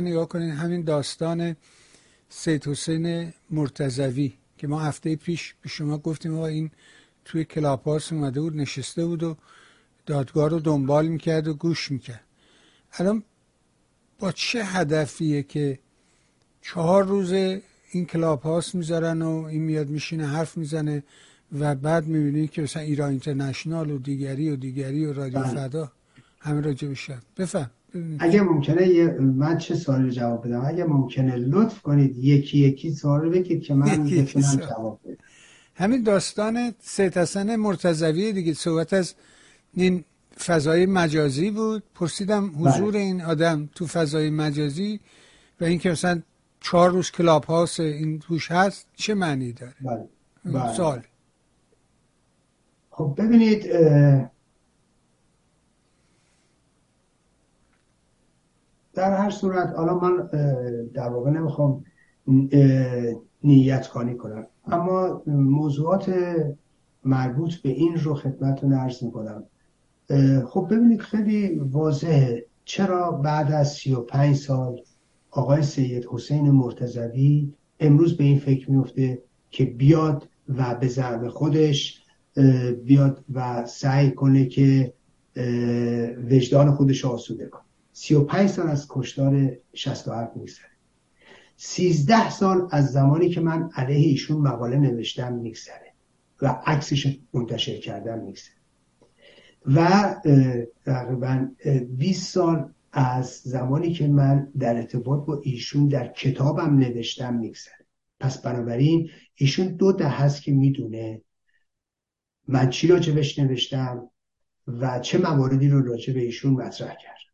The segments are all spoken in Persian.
نگاه کنید همین داستان سید حسین مرتزوی که ما هفته پیش به شما گفتیم آقا این توی کلاپاس اومده بود نشسته بود و دادگاه رو دنبال می‌کرد و گوش می‌کرد. الان با چه هدفیه که چهار روز این کلاب هاست می‌ذارن و این میاد میشینه حرف می‌زنه و بعد می‌بینید که مثلا ایران اینترنشنال و دیگری و دیگری و رادیو بله. فدا همه راجع بشن بفهم. اگه ممکنه من چه سوالی جواب بدم؟ اگه ممکنه لطف کنید یکی یکی سوال بگید که من بتونم جواب بدم. همین داستان سید حسن مرتضوی دیگه صحبت از این فضای مجازی بود. پرسیدم حضور بله. این آدم تو فضای مجازی و اینکه مثلا چهار روز کلاب هاست این توش هست چه معنی داره؟ بله. بله. سال خب ببینید در هر صورت حالا من در واقع نمی‌خوام نیت خانی کنم. اما موضوعات مربوط به این رو خدمتتون عرض می‌کنم. خب ببینید خیلی واضحه چرا بعد از 35 سال آقای سید حسین مرتضوی امروز به این فکر میفته که بیاد و به زعم خودش بیاد و سعی کنه که وجدان خودش آسوده کنه. 35 سال از کشتار 67 میگذره. 13 سال از زمانی که من علیه ایشون مقاله نوشتم میگذره و عکسش منتشر کردم میگذره. و تقریبا 20 سال از زمانی که من در ارتباط با ایشون در کتابم نوشتم میگذره. پس بنابراین ایشون دو ده هست که می‌دونه من چی راجبش نوشتم و چه مواردی رو راجع به ایشون مطرح کرد.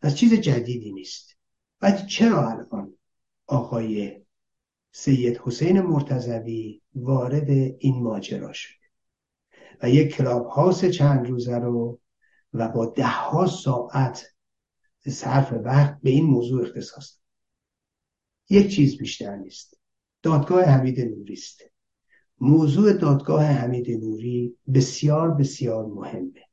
از چیز جدیدی نیست. ولی چرا الان آقای سید حسین مرتضوی وارد این ماجرا شده و یک کلاب هاوس چند روزه رو و با ده ها ساعت صرف وقت به این موضوع اختصاص یک چیز بیشتر نیست. دادگاه حمید نوری است. موضوع دادگاه حمید نوری بسیار بسیار مهمه.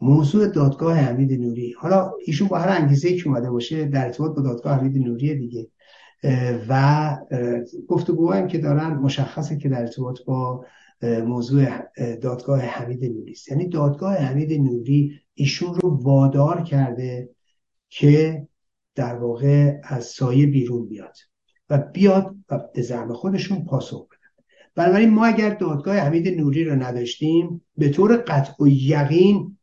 موضوع دادگاه حمید نوری. حالا ایشون با هر انگیزه که اومده باشه در ارتباط با دادگاه حمید نوری دیگه. و گفتگو که دارن مشخصه که در ارتباط با موضوع دادگاه حمید نوری است. یعنی دادگاه حمید نوری ایشون رو وادار کرده که در واقع از سایه بیرون بیاد و بیاد و به زعم خودشون پاسخ بدن بنابراین ما اگر دادگاه حمید نوری رو نداشتیم به طور قطع و یقین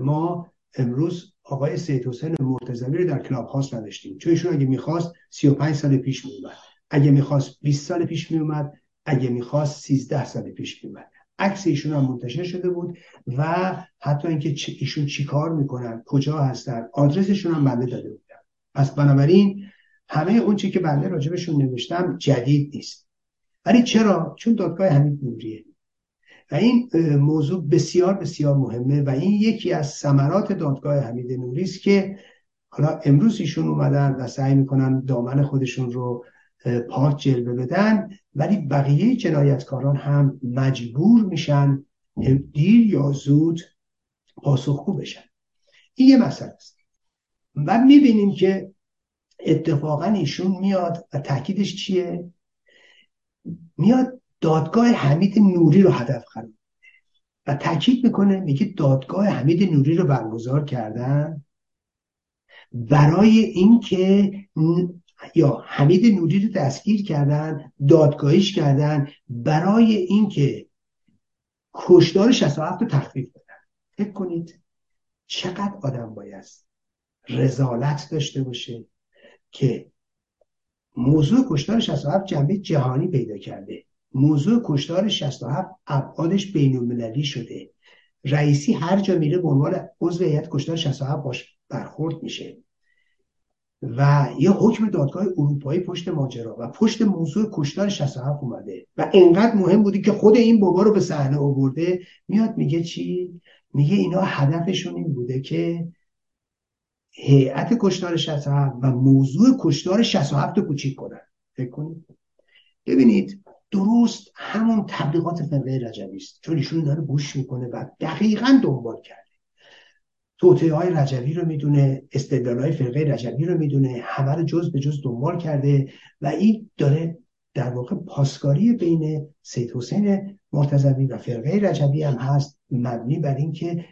ما امروز آقای سید حسین مرتضوی رو در کلاب هاست نداشتیم. چون ایشون اگه می‌خواست 35 سال پیش میومد اگه می‌خواست 20 سال پیش میومد اگه می‌خواست 13 سال پیش میومد عکس ایشون هم منتشر شده بود و حتی اینکه ایشون چیکار می‌کنن کجا هستن آدرسشون هم بنده داده بودم پس بنابراین همه اون چی که بنده راجبشون نوشتم جدید نیست. ولی چرا؟ چون دادگاه حمید نوریه. و این موضوع بسیار بسیار مهمه و این یکی از ثمرات دادگاه حمید نوری است که حالا امروز ایشون اومدن و سعی می‌کنن دامن خودشون رو پاک جلوه بدن ولی بقیه جنایتکاران هم مجبور میشن دیر یا زود پاسخگو بشن. این یه مسئله است. و می‌بینیم که اتفاقا ایشون میاد و تاکیدش چیه؟ میاد دادگاه حمید نوری رو هدف قرار و تاکید می‌کنه میگه دادگاه حمید نوری رو برگزار کردن برای اینکه یا حمید نوری رو دستگیر کردن دادگاهیش کردن برای اینکه کشدار 67 رو تخفیف بدن. فکر کنید چقدر آدم باید رزالت داشته باشه که موضوع کشتار 67 جنبه جهانی پیدا کرده. موضوع کشتار 67 ابعادش بین المللی شده. رئیسی هر جا میره به عنوان عضو هیئت کشتار 67 باش برخورد میشه. و یه حکم دادگاه اروپایی پشت ماجرا و پشت موضوع کشتار 67 اومده. و انقدر مهم بودی که خود این بابا رو به صحنه آورده. میاد میگه چی؟ میگه اینا هدفشون این بوده که هیئت کشتار 67 و موضوع کشتار 67 رو کوچیک کنن. فکر کنید. ببینید درست همون تبلیغات فرقه رجبی است. چون ایشون داره گوش می‌کنه و دقیقا دنبال کرده. توطعه های رجوی رو می‌دونه استدلال های فرقه رجوی رو می‌دونه همه رو جز به جز دنبال کرده و این داره در واقع پاسکاری بین سید حسین مرتضوی و فرقه رجوی هم هست مبنی بر اینکه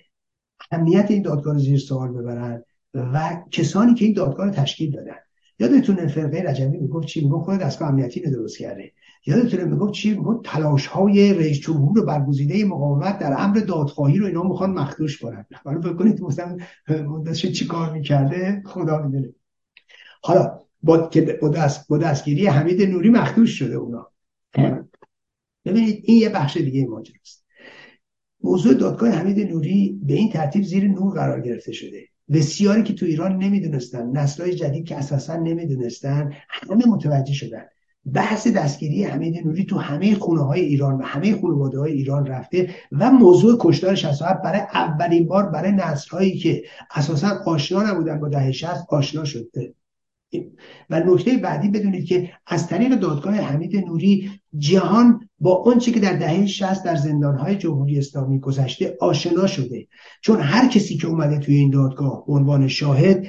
اهمیت این دادگاه رو زیر سوال ببرن و کسانی که این دادگاه رو تشکیل دادن. یادتونه فرقه رجوی می‌گفت چی؟ می‌گفت خود دستگاه امنیتی رو درست کرده. یادتونه می‌گفت چی؟ می‌گفت تلاش های رئیس جمهور برگزیده مقاومت در امر دادخواهی رو اینا می‌خوان مخدوش کنن. حالا فکر کنید مثلا چی کار می‌کرده؟ خدا می‌دونه. حالا با, با, دست، با دستگیری حمید نوری مخدوش شده اونا. ببینید این یه بخش دیگه ماجراست. موضوع دادگاه حمید نوری به این ترتیب زیر نور قرار گرفته شده. بسیاری که تو ایران نمی‌دونستن نسلهای جدید که اساسا نمی‌دونستن همه متوجه شدن. بحث دستگیری حمید نوری تو همه خونه های ایران و همه خانواده های ایران رفته و موضوع کشتار 67 برای اولین بار برای نسل هایی که اساسا آشنا نبودن با دهه 60 آشنا شده. و نکته بعدی بدونید که از طریق دادگاه حمید نوری جهان با آنچه که در دهه 60 در زندانهای جمهوری اسلامی گذشته آشنا شده. چون هر کسی که اومده توی این دادگاه به عنوان شاهد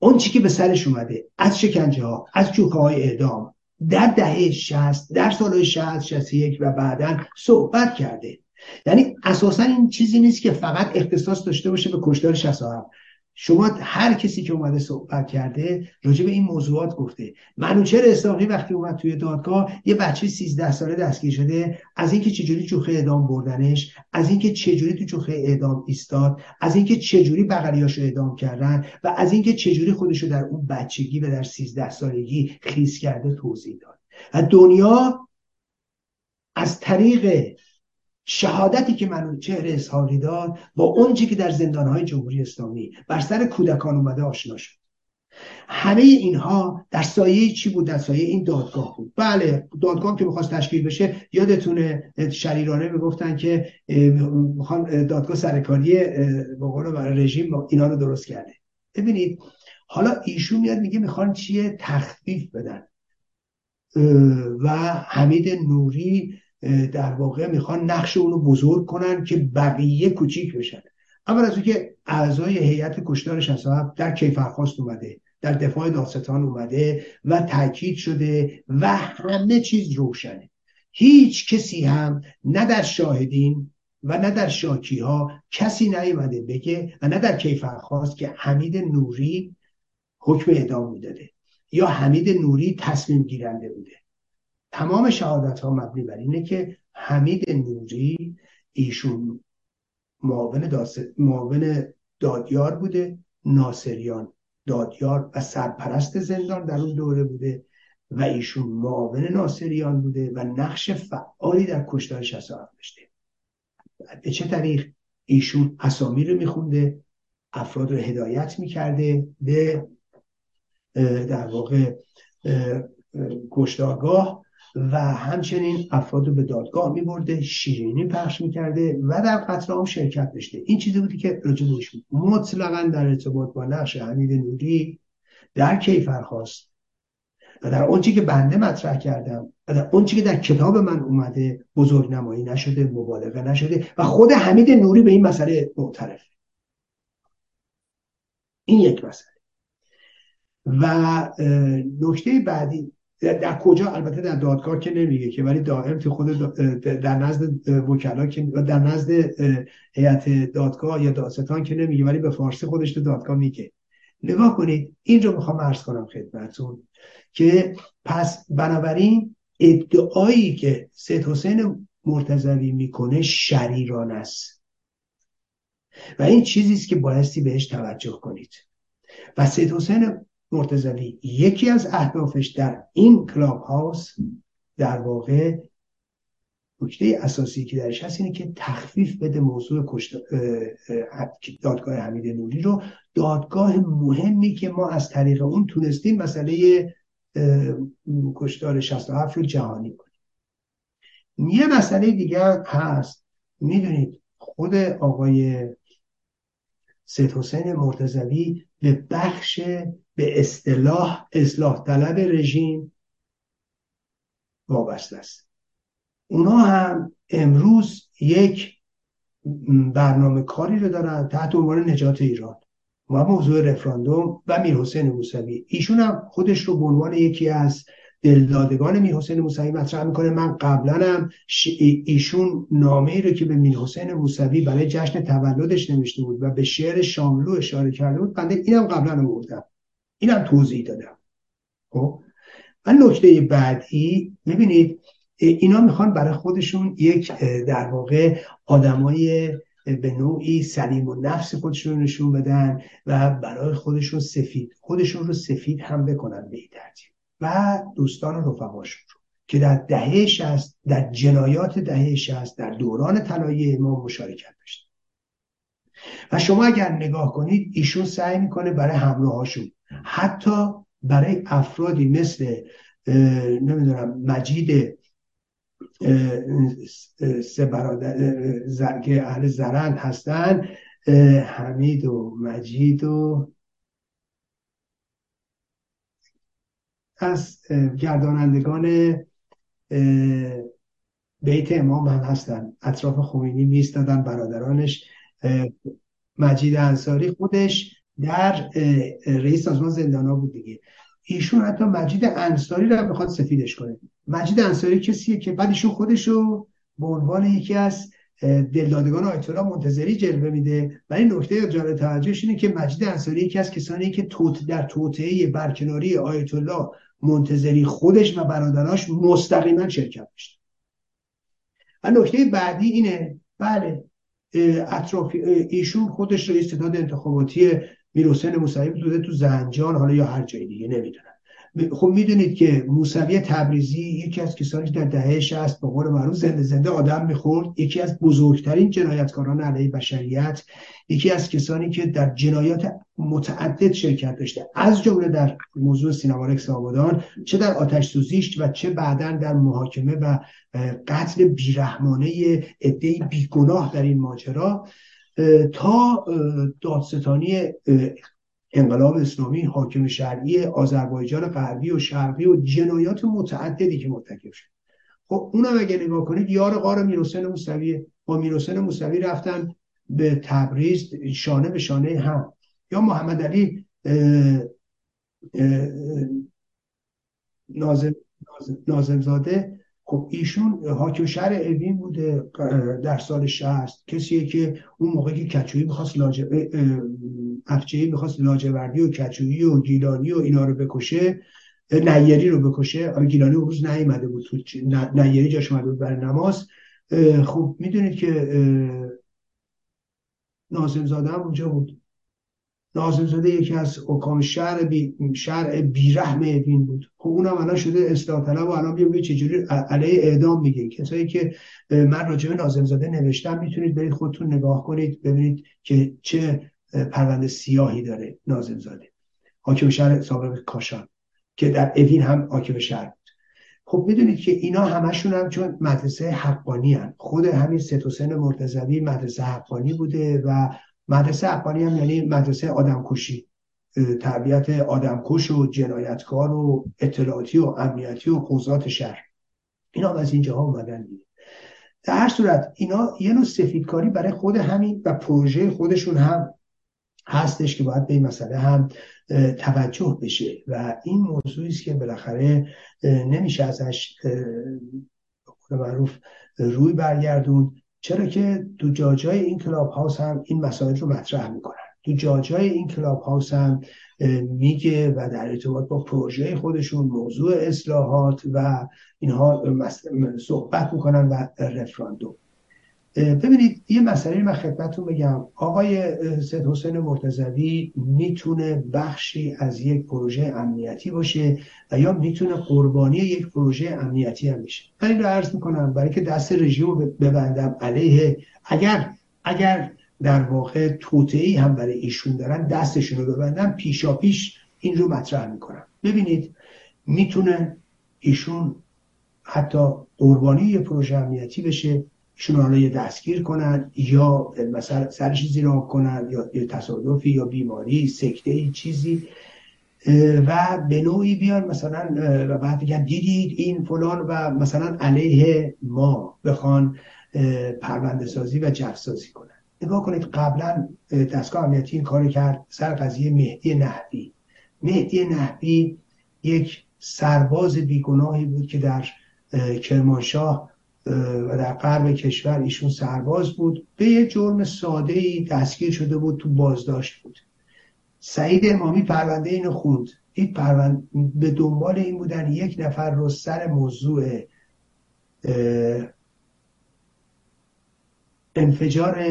آنچه که به سرش اومده از شکنجه ها از جوکه های اعدام در دهه 60 در سال 60 61 و بعدا صحبت کرده. یعنی اساسا این چیزی نیست که فقط اختصاص داشته باشه به کشتار 67 شما هر کسی که اومده صحبت کرده راجع به این موضوعات گفته. منوچهر اسلامی وقتی اومد توی دادگاه یه بچه 13 ساله دستگیر شده. از اینکه چجوری چوخه اعدام بردنش از اینکه چجوری تو چوخه اعدام ایستاد از اینکه چجوری بغلیاشو اعدام کردن و از اینکه چجوری خودشو در اون بچگی و در 13 سالگی خیز کرده توضیح داد. و دنیا از طریق شهادتی که چهر اظهاری داد با اونچه که در زندانهای جمهوری اسلامی بر سر کودکان اومده آشنا شد. همه اینها در سایه چی بود؟ در سایه این دادگاه بود. بله دادگاه که می‌خواست تشکیل بشه یادتونه شریرانه می‌گفتن که می‌خوان دادگاه سرکاری به برای رژیم اینا رو درست کرده. ببینید حالا ایشون میاد میگه می‌خوان چیه؟ تخفیف بدن. و حمید نوری در واقع می‌خوان نقش اونو بزرگ کنن که بقیه کوچیک بشن. اول از که اعضای هیئت کشتار 67 در کیفرخواست اومده در دفاع داستان اومده و تاکید شده و همه چیز روشنه. هیچ کسی هم نه در شاهدین و نه در شاکی ها کسی نیومده بگه و نه در کیفرخواست که حمید نوری حکم اعدام می‌داده یا حمید نوری تصمیم گیرنده بوده. تمام شهادت ها مبنی بر اینه که حمید نوری ایشون معاون, معاون دادیار بوده ناصریان دادیار و سرپرست زندان در اون دوره بوده و ایشون معاون ناصریان بوده و نقش فعالی در کشتار 67 داشته. به چه طریق؟ ایشون اسامی رو میخونده افراد رو هدایت می‌کرده به در واقع کشتارگاه و همچنین افراد رو به دادگاه میبرده شیرینی پخش می‌کرده و در قتل هم شرکت داشته. این چیزی بودی که راجع بود. مطلقا در ارتباط با نقش حمید نوری در کیفرخواست و در اونچه که بنده مطرح کردم و در اونچه که در کتاب من اومده بزرگ نمایی نشده مبالغه نشده و خود حمید نوری به این مسئله معترف. این یک مسئله. و نکته بعدی در کجا؟ البته در دادگاه که نمیگه که ولی دائم تو خود در نزد وکلا که در نزد هیئت دادگاه یا داستان که نمیگه ولی به فارسی خودش تو دادگاه میگه. نگاه کنید این رو می‌خوام عرض کنم خدمتتون که پس بنابراین ادعایی که سید حسین مرتضوی می‌کنه شریران است. و این چیزی است که بایستی بهش توجه کنید. و سید حسین مرتزوی یکی از اهدافش در این کلاب هاوس در واقع نکته اساسی که درش هست اینه که تخفیف بده موضوع دادگاه حمید نوری رو. دادگاه مهمی که ما از طریق اون تونستیم مسئله کشتار 67 رو جهانی کنیم. یه مسئله دیگه هست. می‌دونید خود آقای سید حسین مرتزوی به بخش به اصطلاح اصلاح طلب رژیم وابسته است. اونا هم امروز یک برنامه کاری رو دارن تحت عنوان نجات ایران و موضوع رفراندوم و میر حسین موسوی. ایشون هم خودش رو به عنوان یکی از دلدادگان میر حسین موسوی مطرح می‌کنه. من قبلا هم ایشون نامه ای رو که به میر حسین موسوی برای جشن تولدش نوشته بود و به شعر شاملو اشاره کرده بود. بنده اینم قبلا بودم اینم توضیح دادم. خب؟ و نکته بعدی می‌بینید اینا می‌خوان برای خودشون یک در واقع آدمای به نوعی سلیم و نفس خودشون نشون بدن و برای خودشون سفید خودشون رو سفید هم بکنن به ترتیب. و دوستان و رفقاشون رو که در دهه شست در جنایات دهه شست در دوران طلایی ما مشارکت داشت و شما اگر نگاه کنید ایشون سعی می‌کنه برای همراهاشون حتی برای افرادی مثل نمی‌دونم مجید سه برادر که اهل زرند هستن حمید و مجید و از گردانندگان بیت امام هم هستن. اطراف خمینی میستادن برادرانش مجید انصاری خودش در رئیس سازمان زندانا بود دیگه. ایشون حتی مجید انصاری رو بخواد سفیدش کنه. مجید انصاری کسیه که بعد ایشون خودشو به عنوان یکی از دلدادگان آیت الله منتظری جلوه میده. ولی نکته جالب توجهش اینه که مجید انصاری یکی از کسانی که توت در توطئه برکناری آیت الله منتظری خودش و برادراش مستقیما شرکت داشت و نکته بعدی اینه بله اطراف ایشون خودش رئیس ستاد انتخاباتی میرحسین موسوی بوده تو زنجان حالا یا هر جای دیگه نمی‌دونم. خب می‌دونید که موسوی تبریزی یکی از کسانی که در دهه 60 به قول معروف زنده زنده آدم می‌خورد یکی از بزرگترین جنایتکاران علیه بشریت یکی از کسانی که در جنایات متعدد شرکت داشته از جمله در موضوع سینما رکس آبادان چه در آتش سوزیش و چه بعدا در محاکمه و قتل بیرحمانه عده بیگناه در این ماجرا. تا دادستانی انقلاب اسلامی حاکم شرعی آذربایجان غربی و شرقی و جنایات متعددی که مرتکب شد. خب اونم اگه نگاه کنید یار غار میرحسین موسوی با میرحسین موسوی رفتن به تبریز شانه به شانه هم. یا محمد علی نازم, نازم زاده خب ایشون حاکم شهر اوین بوده در سال 60 کسیه که اون موقع که کچویی می‌خواست لاجه افجهی می‌خواست لاجوردی و کچویی و گیلانی و اینا رو بکشه نیری رو بکشه. آره گیلانی اون روز نیومده بود تو نیری جاش اومده بود برای نماز. خب می‌دونید که نازم زاده هم اونجا بود. نازم زاده یکی از حکام شهر بی شهر بیرحم اوین بود. خب اونم الان شده اصلاح طلب و الان بیام چجوری علیه اعدام میگه. کسایی که من راجع به نازم زاده نوشتم می‌تونید برید خودتون نگاه کنید ببینید که چه پرونده سیاهی داره نازم زاده حاکم شهر سابق کاشان که در اوین هم حاکم شهر بود. خب می‌دونید که اینا همشون هم چون مدرسه حقانی هم. خود همین ست حسین مرتضوی مدرسه حقانی بوده و مدرسه حقانی هم یعنی مدرسه آدمکشی تربیت آدمکش و جنایتکار و اطلاعاتی و امنیتی و قضات شهر. اینا از اینجاها اومدن دیگه. در هر صورت اینا یه نوع سفیدکاری برای خود همین و پروژه خودشون هم هستش که باید به این مسئله هم توجه بشه. و این موضوعی است که بالاخره نمیشه ازش معروف روی برگردون چرا که تو جاجای این کلاب هاوس هم این مسائل رو مطرح می‌کنن. تو جاجای این کلاب هاوس هم میگه و در ارتباط با پروژه خودشون موضوع اصلاحات و اینها صحبت می‌کنن و رفراندوم. ببینید یه مسئله من خدمتتون بگم. آقای سید حسین مرتضوی می‌تونه بخشی از یک پروژه امنیتی باشه و یا می‌تونه قربانی یک پروژه امنیتی هم بشه. من این عرض می‌کنم برای که دست رژیم رو ببندم علیه. اگر اگر در واقع توطعی هم برای ایشون دارن دستشون رو ببندم پیشا پیش این رو مطرح می‌کنم. ببینید می‌تونه ایشون حتی قربانی یه پروژه امنیتی بشه حالا یه دستگیر کنن یا مثلا سر چیزی را کنن یا تصادفی یا بیماری سکته چیزی. و به نوعی بیان مثلا و بعد بگن دیدید این فلان و مثلا علیه ما بخوان پرونده سازی و جفسازی کنن. نگاه کنید قبلا دستگاه امنیتی این کار کرد. سر قضیه مهدی نحوی. مهدی نحوی یک سرباز بیگناهی بود که در کرمانشاه و در غرب کشور ایشون سرباز بود. به یه جرم ساده ای دستگیر شده بود تو بازداشت بود. سعید امامی پرونده اینو خوند. این پرونده به دنبال این بودن یک نفر رو سر موضوع انفجار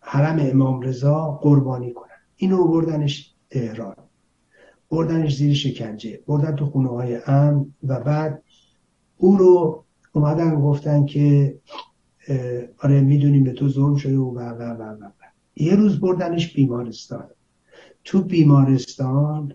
حرم امام رضا قربانی کنن. اینو بردنش تهران بردنش زیر شکنجه. بردن تو خونه های ام و بعد او رو اومدن گفتن که آره می‌دونیم به تو ظلم شده و و و و یه روز بردنش بیمارستان. تو بیمارستان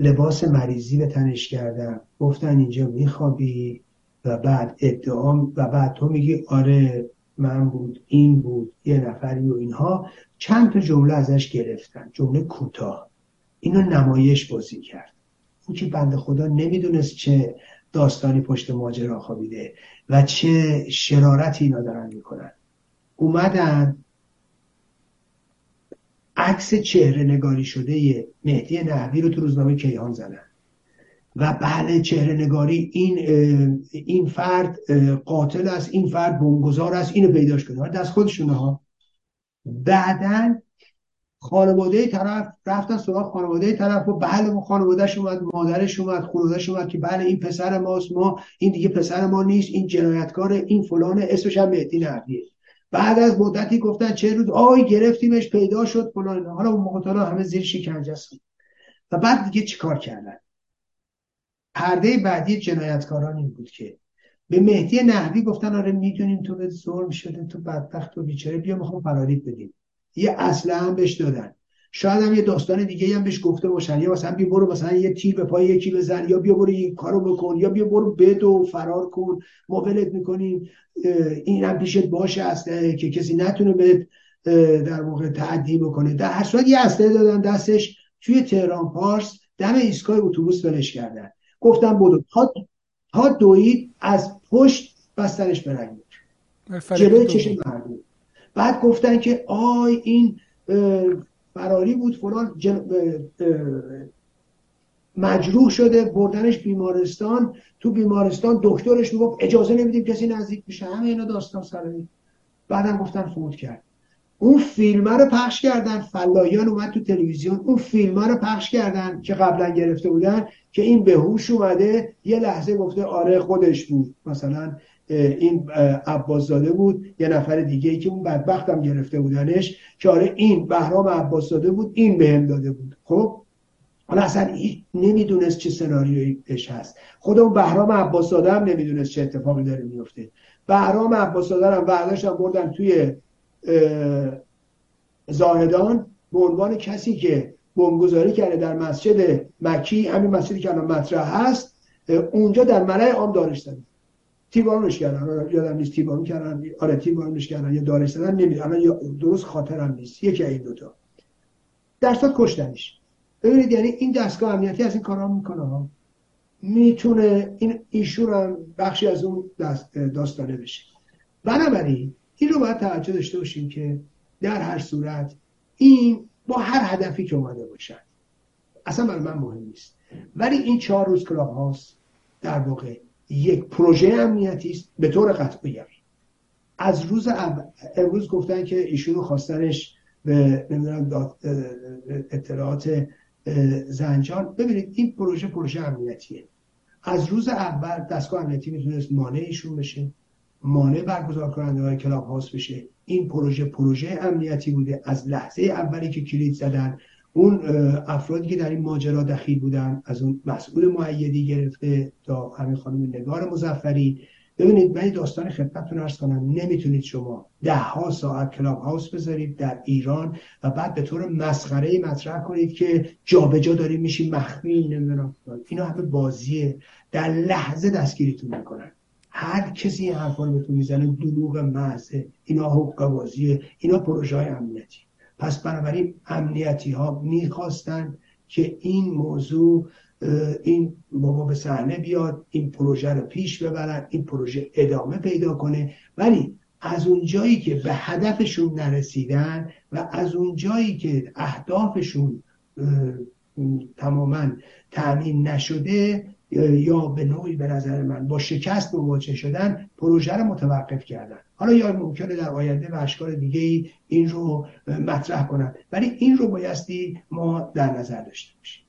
لباس مریضی به تنش کردن. گفتن اینجا میخوابی و بعد ادعا و بعد تو میگی آره من بود این بود یه نفری و اینها. چند تا جمله ازش گرفتن. جمله کوتاه. اینو نمایش بازی کرد. اون که بنده خدا نمی‌دونست چه داستانی پشت ماجرا خوابیده و چه شرارتی اینا دارن می‌کنن. اومدن عکس چهره نگاری شده مهدی نحوی رو تو روزنامه کیهان زدن. و بله چهره نگاری این این فرد قاتل است این فرد بمبگذار است اینو پیداش کنه. دست خودشونه ها. بعدا خانواده طرف رفتن سراغ خانواده طرف و بله خانوادهش اومد مادرش اومد خانوادهش اومد که بله این پسر ماست ما این دیگه پسر ما نیست این جنایتکار این فلان اسمش هم مهدی نحویه بعد از مدتی گفتن چه روز؟ آی گرفتیمش پیدا شد فلان حالا اون موقع همه زیر شکنجه و بعد دیگه چیکار کردن؟ پرده بعدی جنایتکاران این بود که به مهدی نحوی گفتن آره می‌دونیم تو به ظلم شده تو بدبخت و بیچاره بیا می‌خوام فرارید بدیم. یه اصله هم بهش دادن. شاید هم یه داستان دیگه هم بهش گفته باشن. یا مثلا بیا برو مثلا یه تیر به پای یکی بزن یا بیا برو این کارو بکن یا بیا برو بدو فرار کن. ما ولت می‌کنیم. این هم پیشت باشه اصله که کسی نتونه به در واقع تعدی بکنه. در هر صورت یه اصله دادن دستش. توی تهران پارس دم ایستگاه اتوبوس ولش کردن. گفتم بدو. تا تا دوید از پشت بستنش به جلوی چشم مردم. بعد گفتن که آی این فراری بود فلان مجروح شده بردنش بیمارستان. تو بیمارستان دکترش می‌گفت اجازه نمیدیم کسی نزدیک بشه. همه اینا داستان سرایی بعدم گفتن فوت کرد. اون فیلم رو پخش کردن. فلایان اومد تو تلویزیون. اون فیلم رو پخش کردن که قبلا گرفته بودن که این به هوش اومده یه لحظه گفته آره خودش بود. مثلا این عباس زاده بود. یه نفر دیگه ای که اون بدبخت هم گرفته بودنش که آره این بهرام عباس زاده بود این بهم داده بود. خب؟ حالا اصلا نمی‌دونست چه سناریویی بهش هست. خود اون بهرام عباس زاده هم نمی‌دونست چه اتفاقی داره میفته بهرام عباس زاده هم برداشتن بردن توی زاهدان به عنوان کسی که بمبگذاری کرده در مسجد مکی همین مسجدی که الان مطرح هست اونجا در ملای عام دارش زدن تیبارونش کردن. یادم نیست تیبارون کردن. آره تیبارونش کردن. یا دارش زدن نمی‌دونم. الان درست خاطرم نیست. یکی این دوتا. در صورت کشتنش. ببینید یعنی این دستگاه امنیتی از این کارا می‌کنه ها. می‌تونه این ایشون هم بخشی از اون دست داستانه بشه. بنابراین این رو باید توجه داشته باشیم که در هر صورت این با هر هدفی که اومده باشد اصلا برای من مهم نیست. ولی این چهار روز کلاب هاست در واقع یک پروژه امنیتی است به طور قطعی. از روز امروز گفتن که ایشونو خواستنش به نمی‌دونم اطلاعات زنجان. ببینید این پروژه پروژه امنیتیه. از روز اول دستگاه امنیتی می‌تونست مانع ایشون بشه مانع برگزار کننده های کلاب هاست بشه. این پروژه پروژه امنیتی بوده. از لحظه اولی که کلید زدن اون افرادی که در این ماجرا دخیل بودن از اون مسئول معیدی گرفته تا همین خانم نگار مزفری ببینید من داستان خدمتتون ارز کنم. نمی‌تونید شما ده ها ساعت کلاب هاوس بذارید در ایران و بعد به طور مسخره مطرح کنید که جابجا جا داریم میشیم مخفی نمی‌دونم. اینا همه بازیه. در لحظه دستگیریتون می‌کنن. هر کسی این حرفا رو بهتون می‌زنه دروغ محضه. اینا حقوق بازیه. اینا پروژه های امنیتی. پس بنابراین امنیتی ها می‌خواستن که این موضوع این بابا به صحنه بیاد این پروژه رو پیش ببرن این پروژه ادامه پیدا کنه. ولی از اون جایی که به هدفشون نرسیدن و از اون جایی که اهدافشون تماما تأمین نشده یا به نوعی به نظر من با شکست مواجه شدن پروژه رو متوقف کردن. حالا یا ممکنه در آینده به اشکال دیگه ای این رو مطرح کنن. ولی این رو بایستی ما در نظر داشته باشیم.